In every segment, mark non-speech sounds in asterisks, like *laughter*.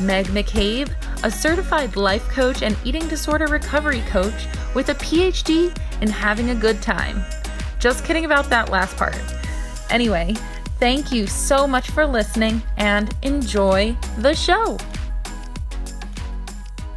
Meg McCabe a certified life coach and eating disorder recovery coach with a PhD in having a good time. Just kidding about that last part. Anyway, thank you so much for listening and enjoy the show.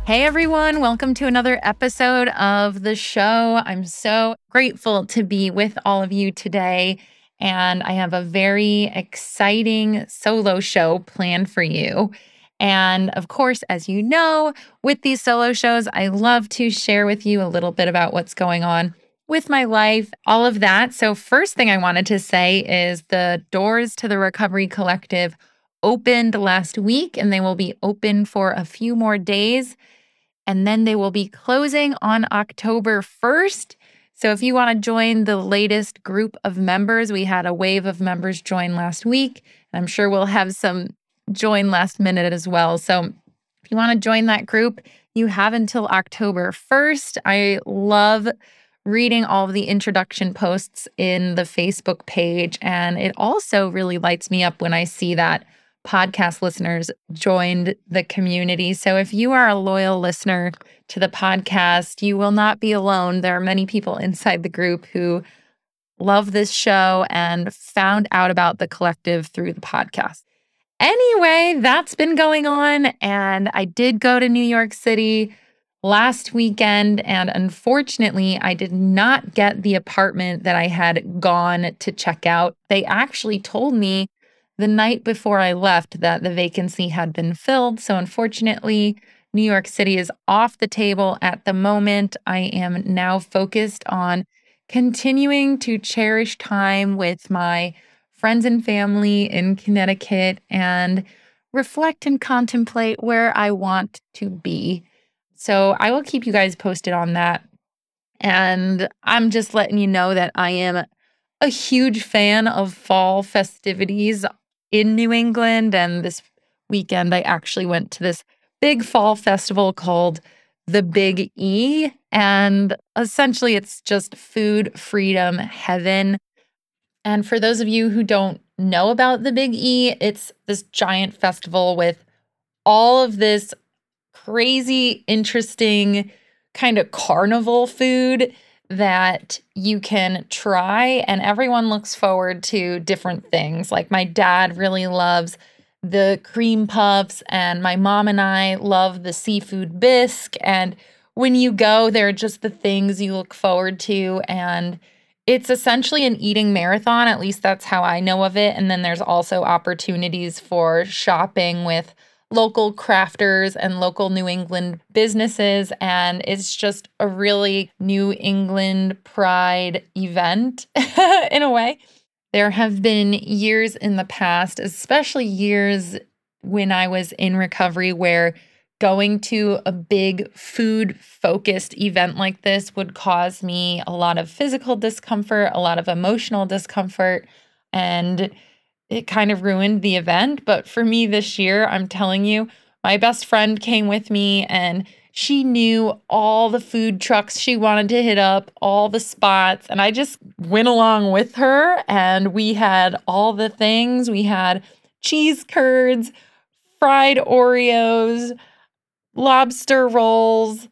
Hey everyone, welcome to another episode of the show. I'm so grateful to be with all of you today. And I have a very exciting solo show planned for you. And of course, as you know, with these solo shows, I love to share with you a little bit about what's going on with my life, all of that. So, first thing I wanted to say is the doors to the Recovery Collective opened last week and they will be open for a few more days. And then they will be closing on October 1st. So, if you want to join the latest group of members, we had a wave of members join last week. And I'm sure we'll have some join last minute as well. So if you want to join that group, you have until October 1st. I love reading all of the introduction posts in the Facebook page. And it also really lights me up when I see that podcast listeners joined the community. So if you are a loyal listener to the podcast, you will not be alone. There are many people inside the group who love this show and found out about the collective through the podcast. Anyway, that's been going on. And I did go to New York City last weekend. And unfortunately, I did not get the apartment that I had gone to check out. They actually told me the night before I left that the vacancy had been filled. So unfortunately, New York City is off the table at the moment. I am now focused on continuing to cherish time with my friends and family in Connecticut and reflect and contemplate where I want to be. So I will keep you guys posted on that. And I'm just letting you know that I am a huge fan of fall festivities in New England. And this weekend, I actually went to this big fall festival called the Big E. And essentially, it's just food freedom heaven. And for those of you who don't know about the Big E, it's this giant festival with all of this crazy, interesting kind of carnival food that you can try. And everyone looks forward to different things. Like my dad really loves the cream puffs, and my mom and I love the seafood bisque. And when you go, they're just the things you look forward to. And it's essentially an eating marathon. At least that's how I know of it. And then there's also opportunities for shopping with local crafters and local New England businesses. And it's just a really New England pride event *laughs* in a way. There have been years in the past, especially years when I was in recovery, where going to a big food focused event like this would cause me a lot of physical discomfort, a lot of emotional discomfort, and it kind of ruined the event. But for me this year, I'm telling you, my best friend came with me and she knew all the food trucks she wanted to hit up, all the spots, and I just went along with her and we had all the things. We had cheese curds, fried Oreos, lobster rolls,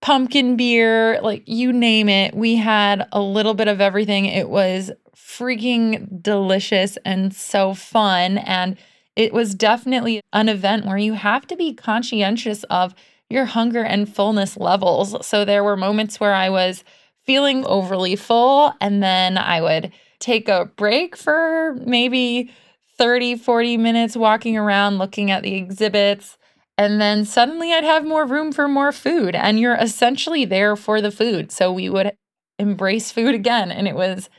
pumpkin beer, like you name it. We had a little bit of everything. It was freaking delicious and so fun. And it was definitely an event where you have to be conscientious of your hunger and fullness levels. So there were moments where I was feeling overly full, and then I would take a break for maybe 30, 40 minutes walking around looking at the exhibits and then suddenly I'd have more room for more food. And you're essentially there for the food. So we would embrace food again. And it was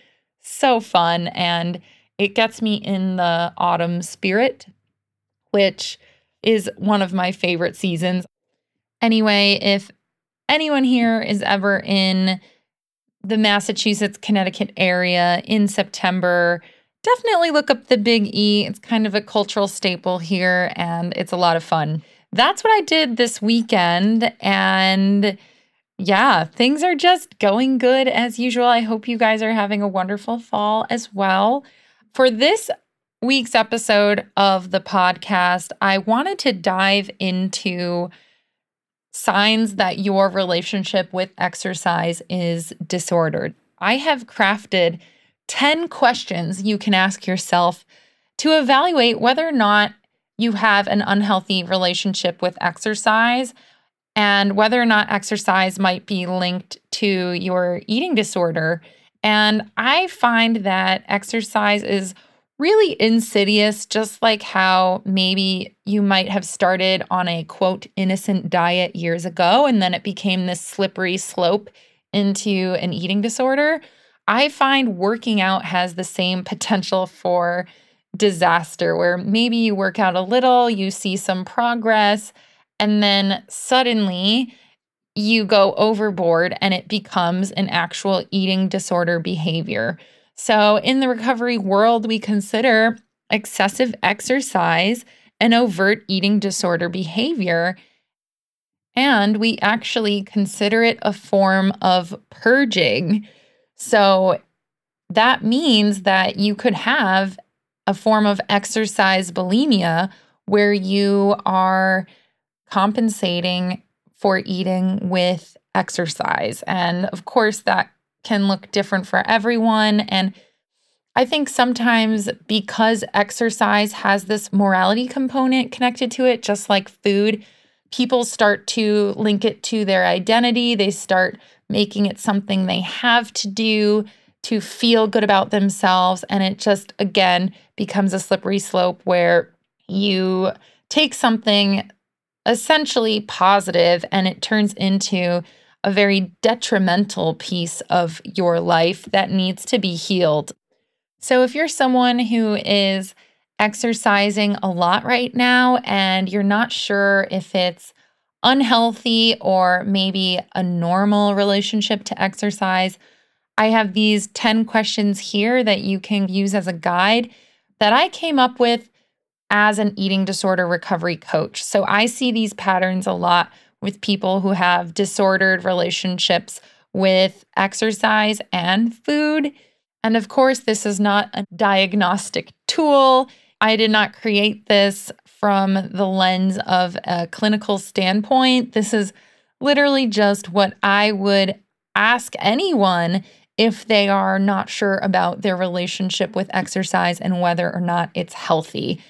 so fun. And it gets me in the autumn spirit, which is one of my favorite seasons. Anyway, if anyone here is ever in the Massachusetts, Connecticut area in September, definitely look up the Big E. It's kind of a cultural staple here and it's a lot of fun. That's what I did this weekend. And yeah, things are just going good as usual. I hope you guys are having a wonderful fall as well. For this week's episode of the podcast, I wanted to dive into signs that your relationship with exercise is disordered. I have crafted 10 questions you can ask yourself to evaluate whether or not you have an unhealthy relationship with exercise and whether or not exercise might be linked to your eating disorder. And I find that exercise is really insidious, just like how maybe you might have started on a quote innocent diet years ago and then it became this slippery slope into an eating disorder. I find working out has the same potential for disaster where maybe you work out a little, you see some progress, and then suddenly you go overboard and it becomes an actual eating disorder behavior. So, in the recovery world, we consider excessive exercise an overt eating disorder behavior. And we actually consider it a form of purging. So, that means that you could have a form of exercise bulimia where you are compensating for eating with exercise. And of course, that can look different for everyone. And I think sometimes because exercise has this morality component connected to it, just like food, people start to link it to their identity. They start making it something they have to do to feel good about themselves. And it just, again, becomes a slippery slope where you take something essentially positive and it turns into a very detrimental piece of your life that needs to be healed. So, if you're someone who is exercising a lot right now and you're not sure if it's unhealthy or maybe a normal relationship to exercise, I have these 10 questions here that you can use as a guide that I came up with as an eating disorder recovery coach. So I see these patterns a lot with people who have disordered relationships with exercise and food. And of course, this is not a diagnostic tool. I did not create this from the lens of a clinical standpoint. This is literally just what I would ask anyone if they are not sure about their relationship with exercise and whether or not it's healthy.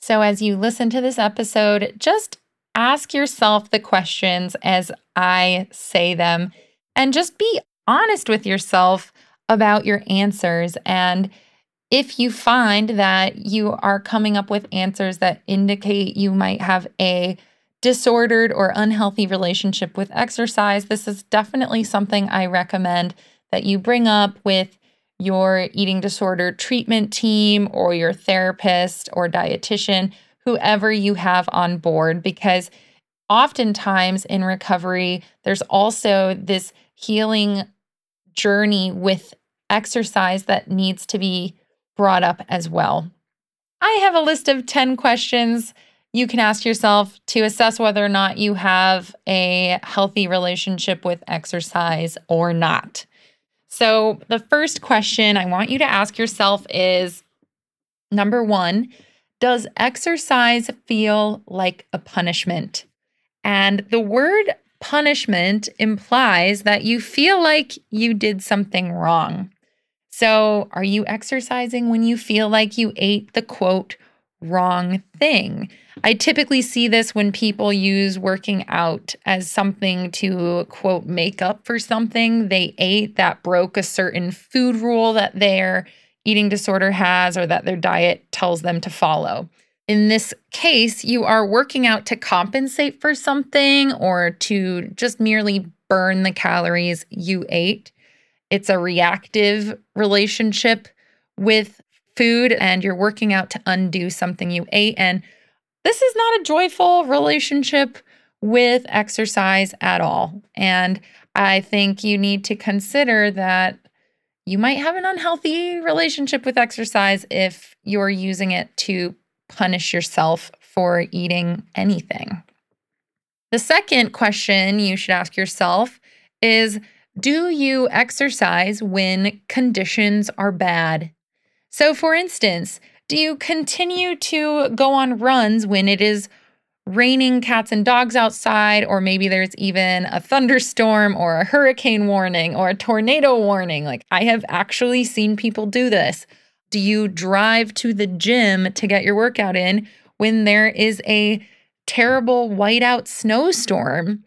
So, as you listen to this episode, just ask yourself the questions as I say them and just be honest with yourself about your answers. And if you find that you are coming up with answers that indicate you might have a disordered or unhealthy relationship with exercise, this is definitely something I recommend that you bring up with your eating disorder treatment team or your therapist or dietitian whoever you have on board, because oftentimes in recovery, there's also this healing journey with exercise that needs to be brought up as well. I have a list of 10 questions you can ask yourself to assess whether or not you have a healthy relationship with exercise or not. So, the first question I want you to ask yourself is number one, does exercise feel like a punishment? And the word punishment implies that you feel like you did something wrong. So, are you exercising when you feel like you ate the quote wrong thing? I typically see this when people use working out as something to quote make up for something they ate that broke a certain food rule that their eating disorder has or that their diet tells them to follow. In this case, you are working out to compensate for something or to just merely burn the calories you ate. It's a reactive relationship with food, and you're working out to undo something you ate. And this is not a joyful relationship with exercise at all. And I think you need to consider that you might have an unhealthy relationship with exercise if you're using it to punish yourself for eating anything. The second question you should ask yourself is Do you exercise when conditions are bad? So, for instance, do you continue to go on runs when it is raining cats and dogs outside, or maybe there's even a thunderstorm or a hurricane warning or a tornado warning? Like, I have actually seen people do this. Do you drive to the gym to get your workout in when there is a terrible whiteout snowstorm?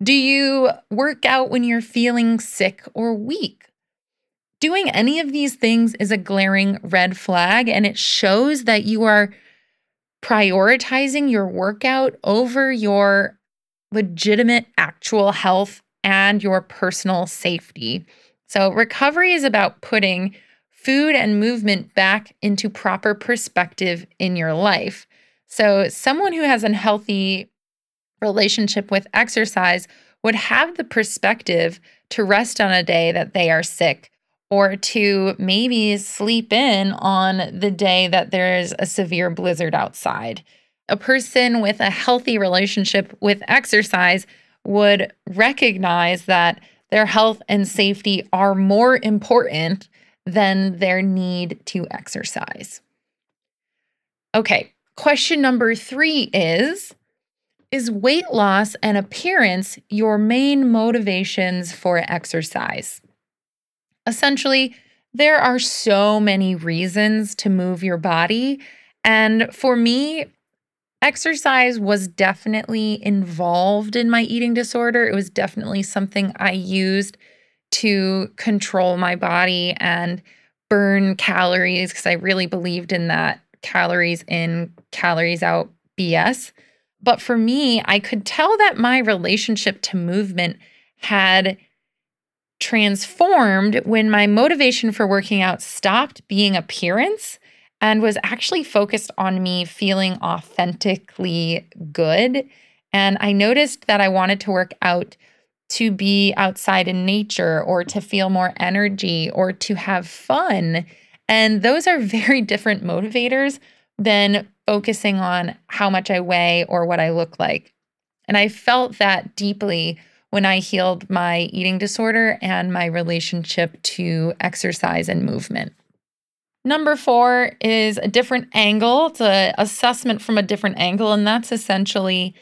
Do you work out when you're feeling sick or weak? Doing any of these things is a glaring red flag, and it shows that you are prioritizing your workout over your legitimate actual health and your personal safety. So, recovery is about putting food and movement back into proper perspective in your life. So, someone who has a healthy relationship with exercise would have the perspective to rest on a day that they are sick or to maybe sleep in on the day that there's a severe blizzard outside. A person with a healthy relationship with exercise would recognize that their health and safety are more important than their need to exercise. Okay, question number three is Is weight loss and appearance your main motivations for exercise? Essentially, there are so many reasons to move your body. And for me, exercise was definitely involved in my eating disorder. It was definitely something I used to control my body and burn calories because I really believed in that calories in, calories out BS. But for me, I could tell that my relationship to movement had transformed when my motivation for working out stopped being appearance and was actually focused on me feeling authentically good. And I noticed that I wanted to work out to be outside in nature or to feel more energy or to have fun. And those are very different motivators than focusing on how much I weigh or what I look like. And I felt that deeply when I healed my eating disorder and my relationship to exercise and movement. Number four is a different angle. It's an assessment from a different angle, and that's essentially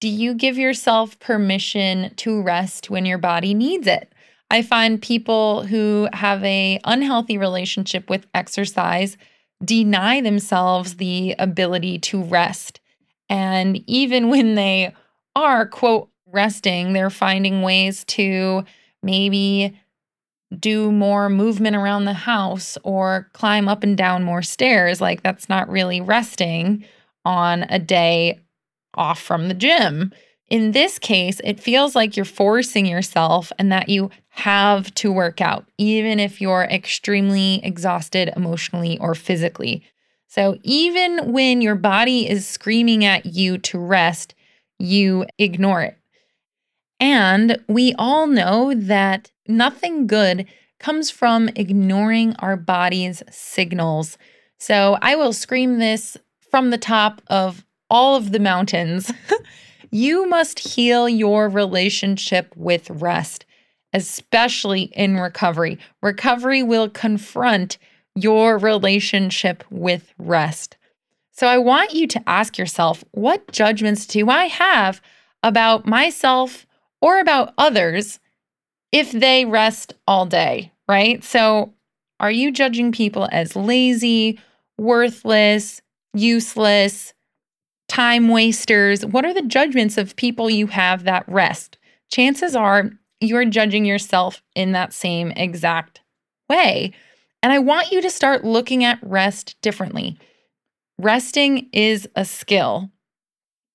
do you give yourself permission to rest when your body needs it? I find people who have a unhealthy relationship with exercise deny themselves the ability to rest. And even when they are, quote, resting, they're finding ways to maybe do more movement around the house or climb up and down more stairs. Like that's not really resting on a day off from the gym. In this case, it feels like you're forcing yourself and that you have to work out, even if you're extremely exhausted emotionally or physically. So, even when your body is screaming at you to rest, you ignore it. And we all know that nothing good comes from ignoring our body's signals. So I will scream this from the top of all of the mountains. *laughs* you must heal your relationship with rest, especially in recovery. Recovery will confront your relationship with rest. So I want you to ask yourself what judgments do I have about myself or about others if they rest all day, right? So, are you judging people as lazy, worthless, useless, time wasters? What are the judgments of people you have that rest? Chances are you're judging yourself in that same exact way. And I want you to start looking at rest differently. Resting is a skill.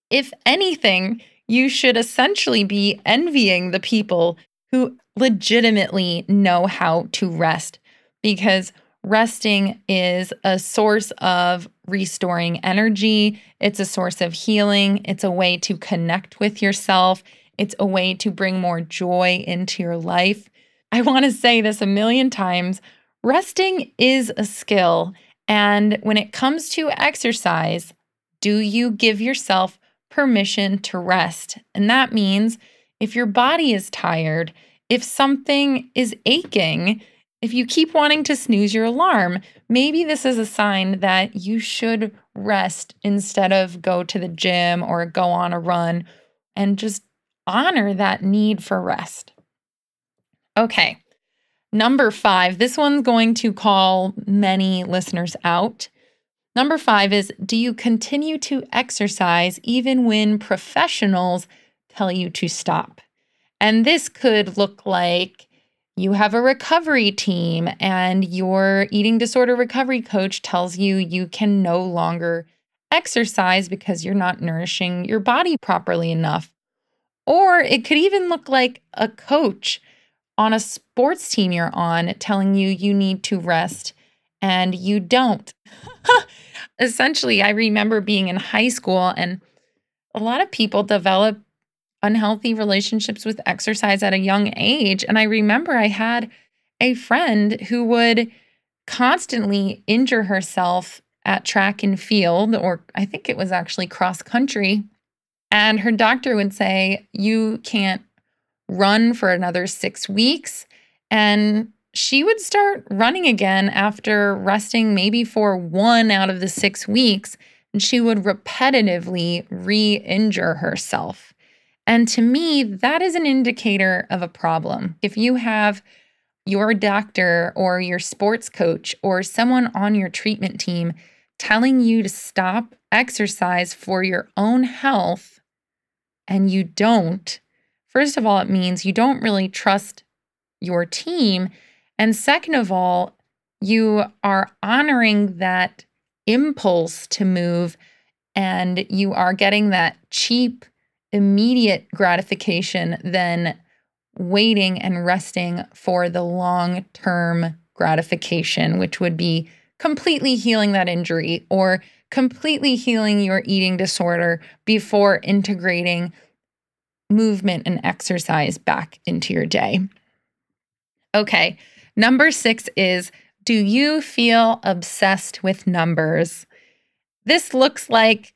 If anything, you should essentially be envying the people who legitimately know how to rest because resting is a source of restoring energy, it's a source of healing, it's a way to connect with yourself, it's a way to bring more joy into your life. I *laughs* want to say this a million times resting is a skill. And when it comes to exercise, do you give yourself permission to rest? And that means if your body is tired, if something is aching, if you keep wanting to snooze your alarm, maybe this is a sign that you should rest instead of go to the gym or go on a run and just honor that need for rest. Okay, number five, this one's going to call many listeners out. Number five is Do you continue to exercise even when professionals tell you to stop? And this could look like you have a recovery team and your eating disorder recovery coach tells you you can no longer exercise because you're not nourishing your body properly enough. Or it could even look like a coach on a sports team you're on telling you you need to rest and you don't. *laughs* Essentially, I remember being in high school and a lot of people develop unhealthy relationships with exercise at a young age. And I remember I had a friend who would constantly injure herself at track and field, or I think it was actually cross country. And her doctor would say, You can't run for another six weeks. And she would start running again after resting maybe for one out of the six weeks. And she would repetitively re injure herself. And to me, that is an indicator of a problem. If you have your doctor or your sports coach or someone on your treatment team telling you to stop exercise for your own health and you don't, first of all, it means you don't really trust your team. And second of all, you are honoring that impulse to move and you are getting that cheap immediate gratification than waiting and resting for the long term gratification, which would be completely healing that injury or completely healing your eating disorder before integrating movement and exercise back into your day. Okay, number six is Do you feel obsessed with numbers? This looks like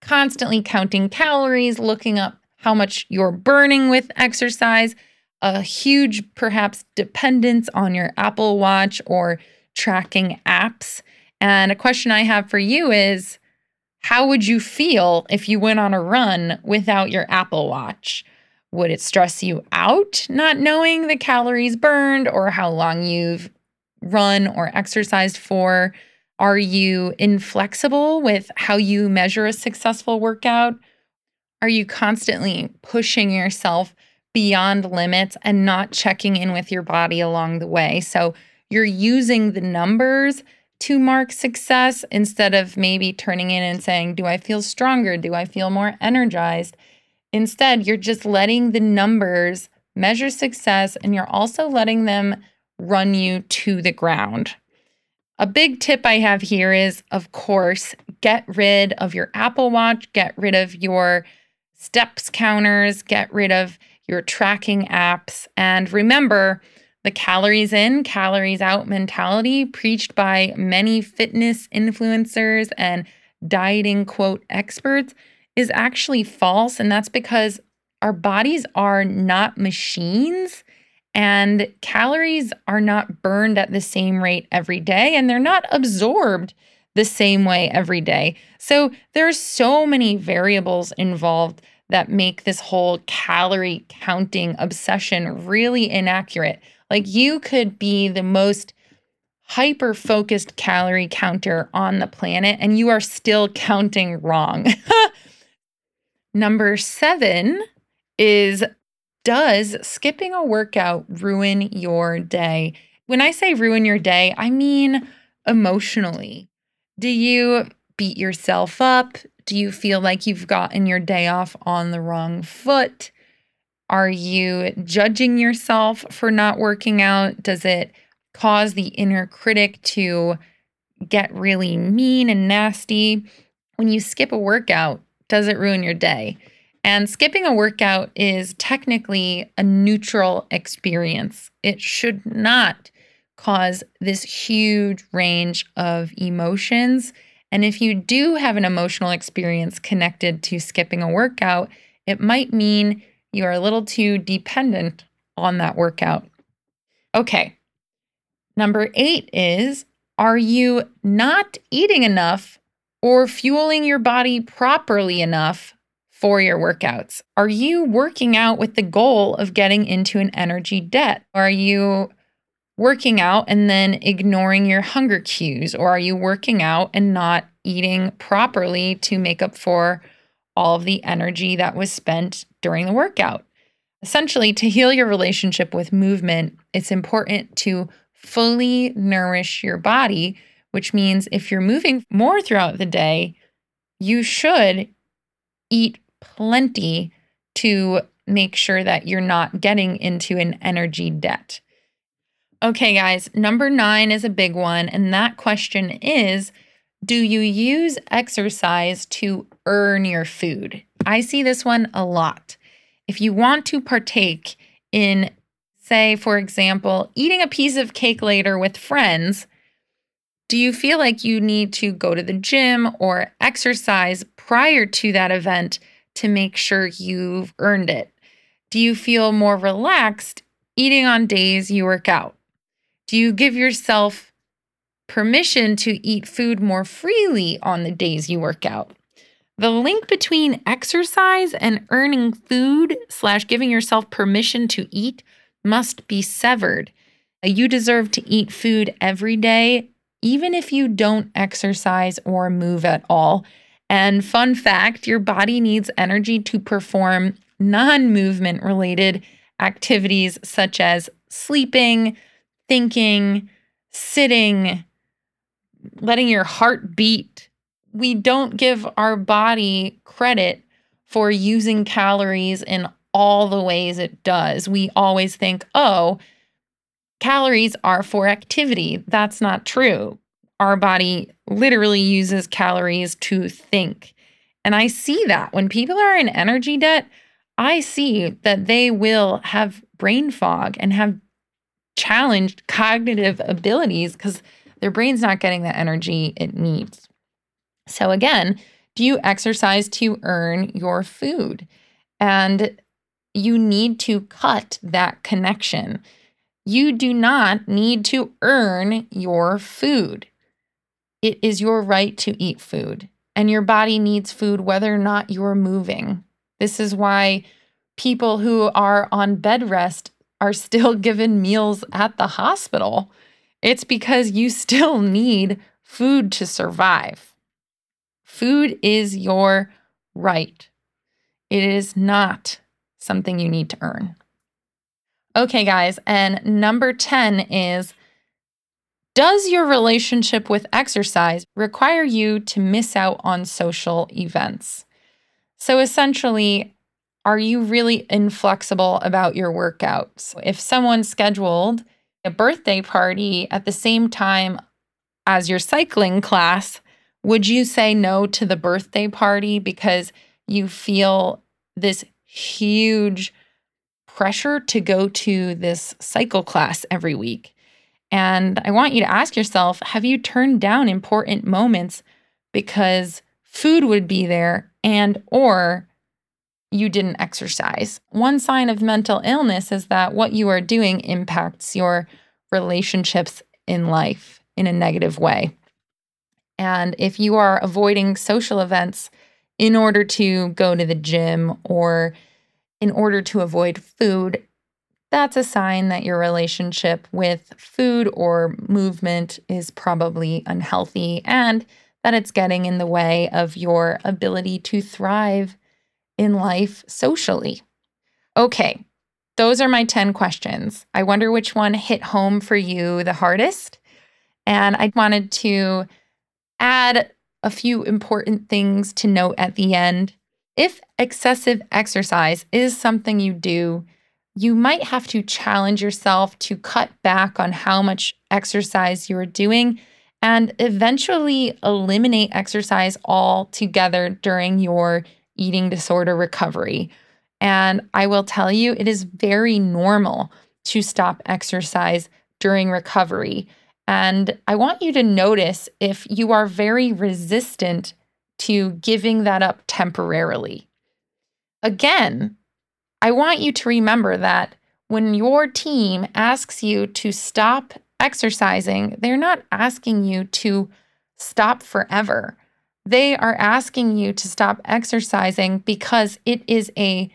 constantly counting calories, looking up how much you're burning with exercise, a huge, perhaps, dependence on your Apple Watch or tracking apps. And a question I have for you is how would you feel if you went on a run without your Apple Watch? Would it stress you out not knowing the calories burned or how long you've run or exercised for? Are you inflexible with how you measure a successful workout? Are you constantly pushing yourself beyond limits and not checking in with your body along the way? So you're using the numbers to mark success instead of maybe turning in and saying, Do I feel stronger? Do I feel more energized? Instead, you're just letting the numbers measure success and you're also letting them run you to the ground. A big tip I have here is, of course, get rid of your Apple Watch, get rid of your steps counters, get rid of your tracking apps. And remember, the calories in, calories out mentality preached by many fitness influencers and dieting quote experts is actually false. And that's because our bodies are not machines. And calories are not burned at the same rate every day, and they're not absorbed the same way every day. So there's so many variables involved that make this whole calorie counting obsession really inaccurate. Like you could be the most hyper focused calorie counter on the planet and you are still counting wrong. *laughs* Number seven is does skipping a workout ruin your day? When I say ruin your day, I mean emotionally. Do you beat yourself up? Do you feel like you've gotten your day off on the wrong foot? Are you judging yourself for not working out? Does it cause the inner critic to get really mean and nasty. When you skip a workout, does it ruin your day? And skipping a workout is technically a neutral experience. It should not cause this huge range of emotions. And if you do have an emotional experience connected to skipping a workout, it might mean you are a little too dependent on that workout. Okay. Number eight is Are you not eating enough or fueling your body properly enough for your workouts? Are you working out with the goal of getting into an energy debt? Are you working out and then ignoring your hunger cues? Or are you working out and not eating properly to make up for all of the energy that was spent during the workout? Essentially, to heal your relationship with movement, it's important to fully nourish your body, which means if you're moving more throughout the day, you should eat plenty to make sure that you're not getting into an energy debt. Okay, guys, number nine is a big one. And that question is Do you use exercise to earn your food? I see this one a lot. If you want to partake in, say, for example, eating a piece of cake later with friends, do you feel like you need to go to the gym or exercise prior to that event to make sure you've earned it? Do you feel more relaxed eating on days you work out? Do you give yourself permission to eat food more freely on the days you work out? The link between exercise and earning food slash giving yourself permission to eat must be severed. You deserve to eat food every day, even if you don't exercise or move at all. And fun fact your body needs energy to perform non movement related activities such as sleeping, thinking, sitting, letting your heart beat. We don't give our body credit for using calories in all the ways it does. We always think, oh, calories are for activity. That's not true. Our body literally uses calories to think. And I see that when people are in energy debt, I see that they will have brain fog and have challenged cognitive abilities because their brain's not getting the energy it needs. So, again, do you exercise to earn your food? And you need to cut that connection. You do not need to earn your food. It is your right to eat food, and your body needs food whether or not you're moving. This is why people who are on bed rest are still *laughs* given meals at the hospital. It's because you still need food to survive. Food is your right, it is not something you need to earn. Okay, guys, and number 10 is Does your relationship with exercise require you to miss out on social events? So essentially, are you really inflexible about your workouts? If someone scheduled a birthday party at the same time as your cycling class, would you say no to the birthday party because you feel this huge pressure to go to this cycle class every week? And I want you to ask yourself have you turned down important moments because food would be there and or you didn't exercise. One sign of mental illness is that what you are doing impacts your relationships in life in a negative way. And if you are avoiding social events in order to go to the gym or in order to avoid food, that's a sign that your relationship with food or movement is probably unhealthy and that it's getting in the way of your ability to thrive in life socially? Okay, those are my 10 questions. I wonder which one hit home for you the hardest. And I wanted to add a few important things to note at the end. If excessive exercise is something you do, you might have to challenge yourself to cut back on how much exercise you're doing and eventually eliminate exercise altogether during your eating disorder recovery. And I will tell you, it is very normal to stop exercise during recovery. And I want you to notice if you are very resistant to giving that up temporarily. Again, I want you to remember that when your team asks you to stop exercising, they're not asking you to stop forever. They are asking you to stop exercising because it is a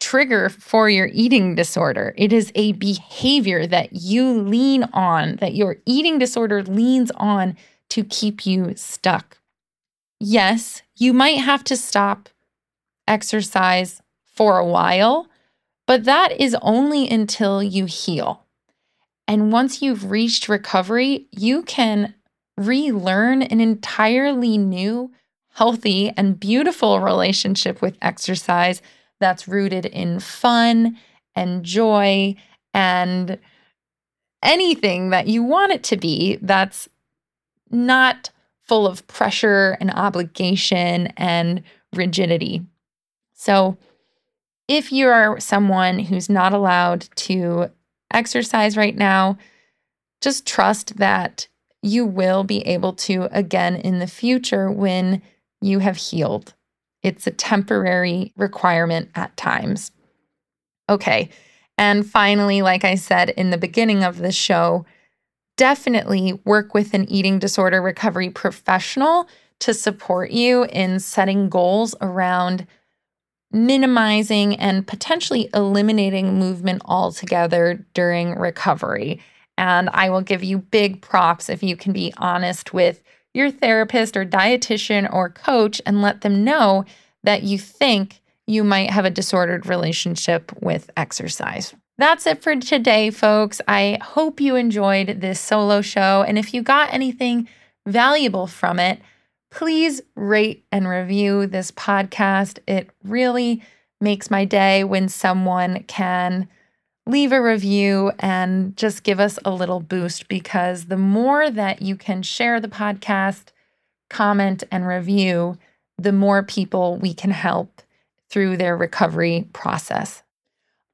trigger for your eating disorder. It is a behavior that you lean on, that your eating disorder leans on to keep you stuck. Yes, you might have to stop exercise for a while, but that is only until you heal. And once you've reached recovery, you can relearn an entirely new, healthy, and beautiful relationship with exercise that's rooted in fun and joy and anything that you want it to be that's not full of pressure and obligation and rigidity. So, if you are someone who's not allowed to exercise right now, just trust that you will be able to again in the future when you have healed. It's a temporary requirement at times. Okay. And finally, like I said in the beginning of the show, definitely work with an eating disorder recovery professional to support you in setting goals around minimizing and potentially eliminating movement altogether during recovery. And I will give you big props if you can be honest with your therapist or dietitian or coach and let them know that you think you might have a disordered relationship with exercise. That's it for today, folks. I hope you enjoyed this solo show. And if you got anything valuable from it, please rate and review this podcast. It really makes my day when someone can leave a review and just give us a little boost because the more that you can share the podcast, comment, and review, the more people we can help through their recovery process.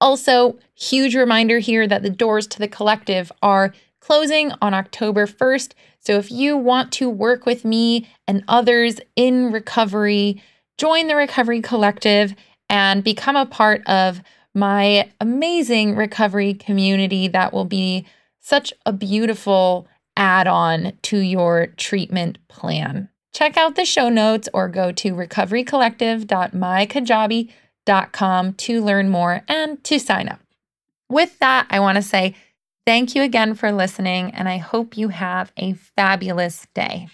Also, huge reminder here that the doors to the collective are closing on October 1st. So if you want to work with me and others in recovery, join the Recovery Collective and become a part of my amazing recovery community that will be such a beautiful add on to your treatment plan. Check out the show notes or go to recoverycollective.mykajabi.com to learn more and to sign up. With that, I want to say thank you again for listening, and I hope you have a fabulous day.